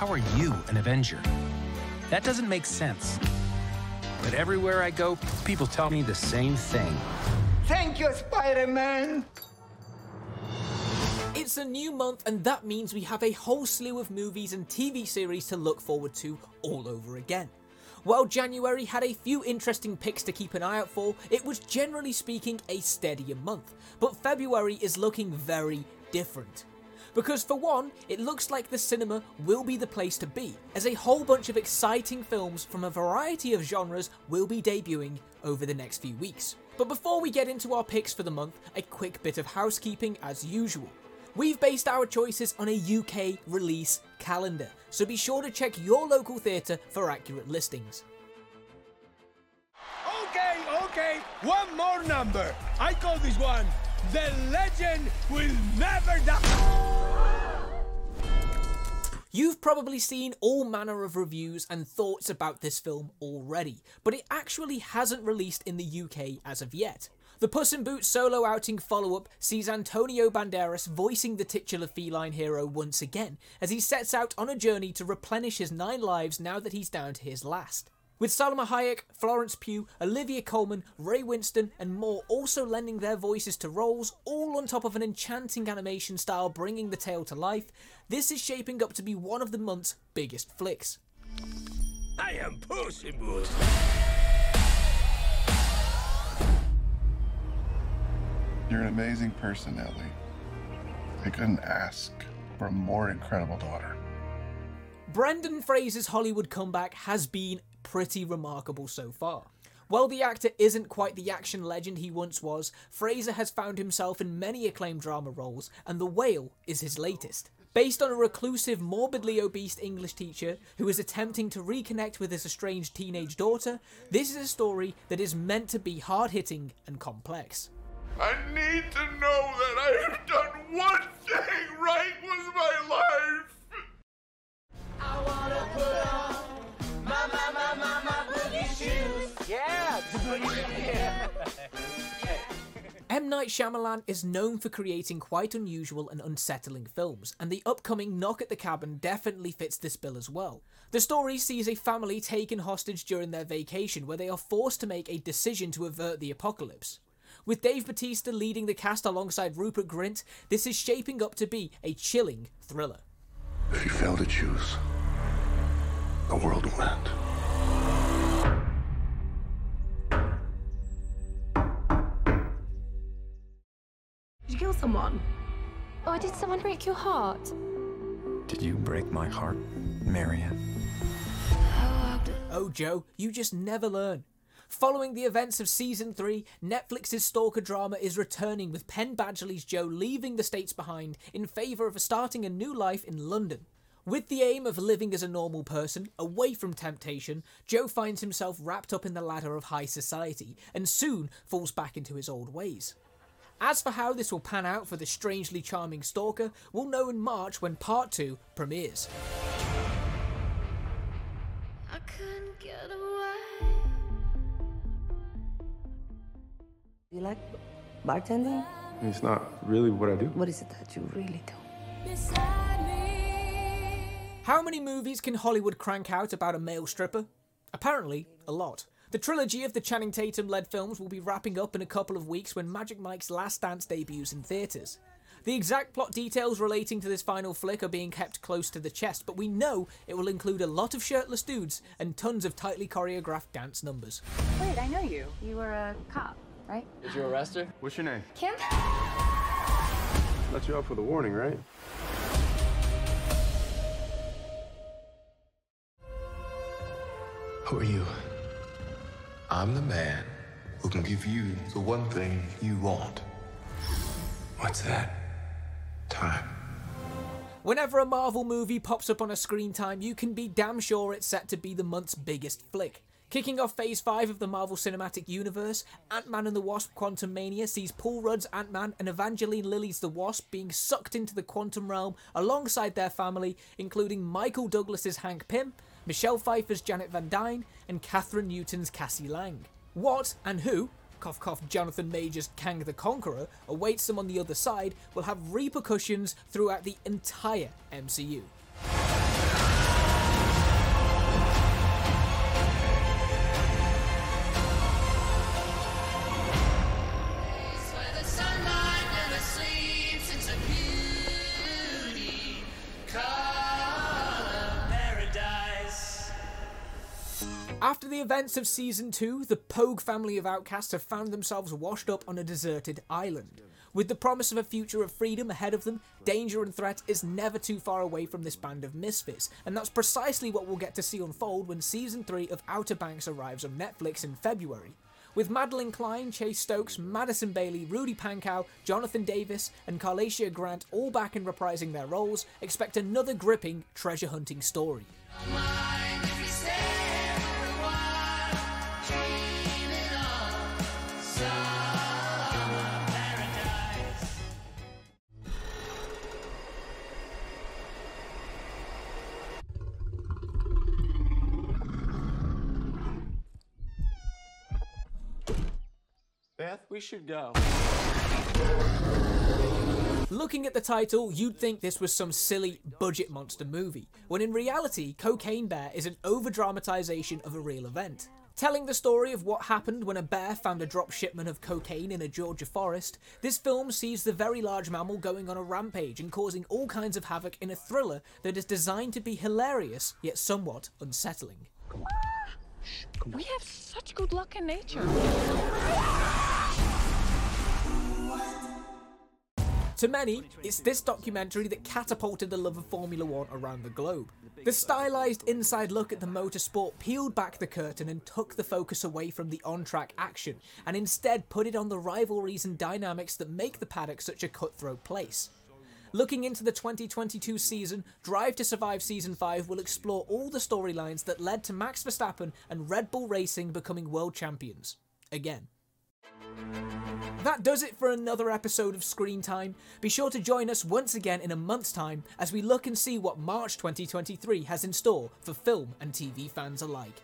how are you an Avenger? That doesn't make sense. But everywhere I go, people tell me the same thing. Thank you, Spider-Man! It's a new month, and that means we have a whole slew of movies and TV series to look forward to all over again. While January had a few interesting picks to keep an eye out for, it was generally speaking a steadier month. But February is looking very different. Because for one, it looks like the cinema will be the place to be, as a whole bunch of exciting films from a variety of genres will be debuting over the next few weeks. But before we get into our picks for the month, a quick bit of housekeeping as usual. We've based our choices on a UK release calendar, so be sure to check your local theatre for accurate listings. Okay, okay, one more number. I call this one The Legend Will Never Die. You've probably seen all manner of reviews and thoughts about this film already, but it actually hasn't released in the UK as of yet. The Puss in Boots solo outing follow up sees Antonio Banderas voicing the titular feline hero once again, as he sets out on a journey to replenish his nine lives now that he's down to his last. With Salma Hayek, Florence Pugh, Olivia Colman, Ray Winstone, and more also lending their voices to roles, all on top of an enchanting animation style bringing the tale to life, this is shaping up to be one of the month's biggest flicks. I am Puss in Boots. You're an amazing person, Ellie. I couldn't ask for a more incredible daughter. Brendan Fraser's Hollywood comeback has been pretty remarkable so far. While the actor isn't quite the action legend he once was, Fraser has found himself in many acclaimed drama roles, and The Whale is his latest. Based on a reclusive, morbidly obese English teacher who is attempting to reconnect with his estranged teenage daughter, this is a story that is meant to be hard hitting and complex. I need to know that I have done one thing right with my life. Night Shyamalan is known for creating quite unusual and unsettling films, and the upcoming Knock at the Cabin definitely fits this bill as well. The story sees a family taken hostage during their vacation where they are forced to make a decision to avert the apocalypse. With Dave Bautista leading the cast alongside Rupert Grint, this is shaping up to be a chilling thriller. If you fail to choose, the world will end. Someone? Oh, did someone break your heart? Did you break my heart, Marianne? Oh, Joe, you just never learn. Following the events of season 3, Netflix's stalker drama is returning with Penn Badgley's Joe leaving the States behind in favour of starting a new life in London. With the aim of living as a normal person, away from temptation, Joe finds himself wrapped up in the ladder of high society and soon falls back into his old ways. As for how this will pan out for the strangely charming stalker, we'll know in March when part 2 premieres. I couldn't get away. You like bartending? It's not really what I do. What is it that you really do? How many movies can Hollywood crank out about a male stripper? Apparently, a lot. The trilogy of the Channing Tatum led films will be wrapping up in a couple of weeks when Magic Mike's Last Dance debuts in theatres. The exact plot details relating to this final flick are being kept close to the chest, but we know it will include a lot of shirtless dudes and tons of tightly choreographed dance numbers. Wait, I know you. You were a cop, right? Did you arrest her? What's your name? Kim? Let you up with a warning, right? Who are you? I'm the man who can give you the one thing you want. What's that? Time. Whenever a Marvel movie pops up on a screen time, you can be damn sure it's set to be the month's biggest flick. Kicking off Phase 5 of the Marvel Cinematic Universe, Ant-Man and the Wasp Quantumania sees Paul Rudd's Ant-Man and Evangeline Lilly's the Wasp being sucked into the quantum realm alongside their family, including Michael Douglas's Hank Pym, Michelle Pfeiffer's Janet Van Dyne, and Kathryn Newton's Cassie Lang. What and who, cough cough Jonathan Majors' Kang the Conqueror, awaits them on the other side will have repercussions throughout the entire MCU. After the events of Season 2, the Pogue family of outcasts have found themselves washed up on a deserted island. With the promise of a future of freedom ahead of them, danger and threat is never too far away from this band of misfits, and that's precisely what we'll get to see unfold when Season 3 of Outer Banks arrives on Netflix in February. With Madelyn Cline, Chase Stokes, Madison Bailey, Rudy Pankow, Jonathan Davis, and Carlacia Grant all back and reprising their roles, expect another gripping treasure hunting story. Beth, we should go. Looking at the title, you'd think this was some silly budget monster movie, when in reality, Cocaine Bear is an over dramatization of a real event. Telling the story of what happened when a bear found a drop shipment of cocaine in a Georgia forest, this film sees the very large mammal going on a rampage and causing all kinds of havoc in a thriller that is designed to be hilarious yet somewhat unsettling. We have such good luck in nature. To many, it's this documentary that catapulted the love of Formula One around the globe. The stylized inside look at the motorsport peeled back the curtain and took the focus away from the on track action, and instead put it on the rivalries and dynamics that make the paddock such a cutthroat place. Looking into the 2022 season, Drive to Survive Season 5 will explore all the storylines that led to Max Verstappen and Red Bull Racing becoming world champions. Again. That does it for another episode of Screen Time. Be sure to join us once again in a month's time as we look and see what March 2023 has in store for film and TV fans alike.